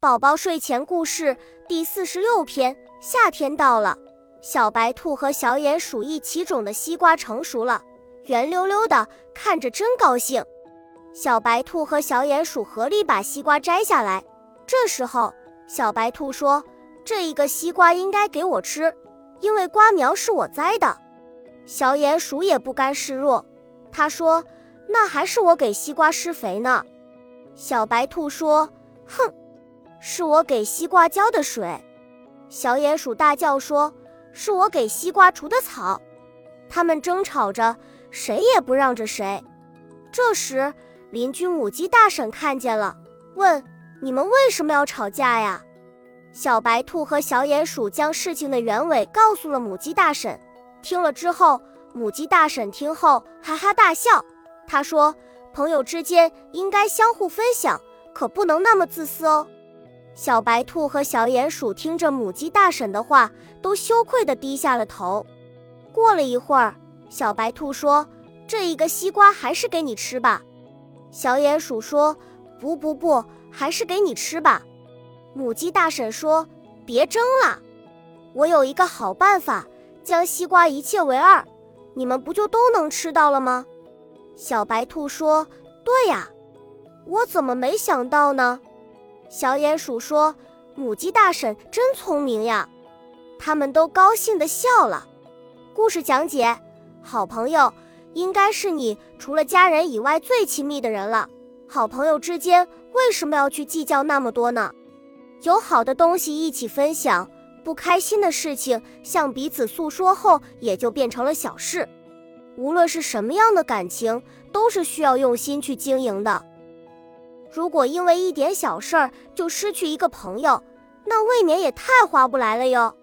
宝宝睡前故事第四十六篇：夏天到了，小白兔和小鼹鼠一起种的西瓜成熟了，圆溜溜的，看着真高兴。小白兔和小鼹鼠合力把西瓜摘下来。这时候，小白兔说：“这一个西瓜应该给我吃，因为瓜苗是我栽的。”小鼹鼠也不甘示弱，他说：“那还是我给西瓜施肥呢。”小白兔说：“哼。”是我给西瓜浇的水，小鼹鼠大叫说：“是我给西瓜除的草。”他们争吵着，谁也不让着谁。这时，邻居母鸡大婶看见了，问：“你们为什么要吵架呀？”小白兔和小鼹鼠将事情的原委告诉了母鸡大婶。听了之后，母鸡大婶听后哈哈大笑。他说：“朋友之间应该相互分享，可不能那么自私哦。”小白兔和小鼹鼠听着母鸡大婶的话，都羞愧地低下了头。过了一会儿，小白兔说：“这一个西瓜还是给你吃吧。”小鼹鼠说：“不不不，还是给你吃吧。”母鸡大婶说：“别争了，我有一个好办法，将西瓜一切为二，你们不就都能吃到了吗？”小白兔说：“对呀，我怎么没想到呢？”小鼹鼠说：“母鸡大婶真聪明呀！”他们都高兴地笑了。故事讲解：好朋友应该是你除了家人以外最亲密的人了。好朋友之间为什么要去计较那么多呢？有好的东西一起分享，不开心的事情向彼此诉说后，也就变成了小事。无论是什么样的感情，都是需要用心去经营的。如果因为一点小事儿就失去一个朋友，那未免也太划不来了哟。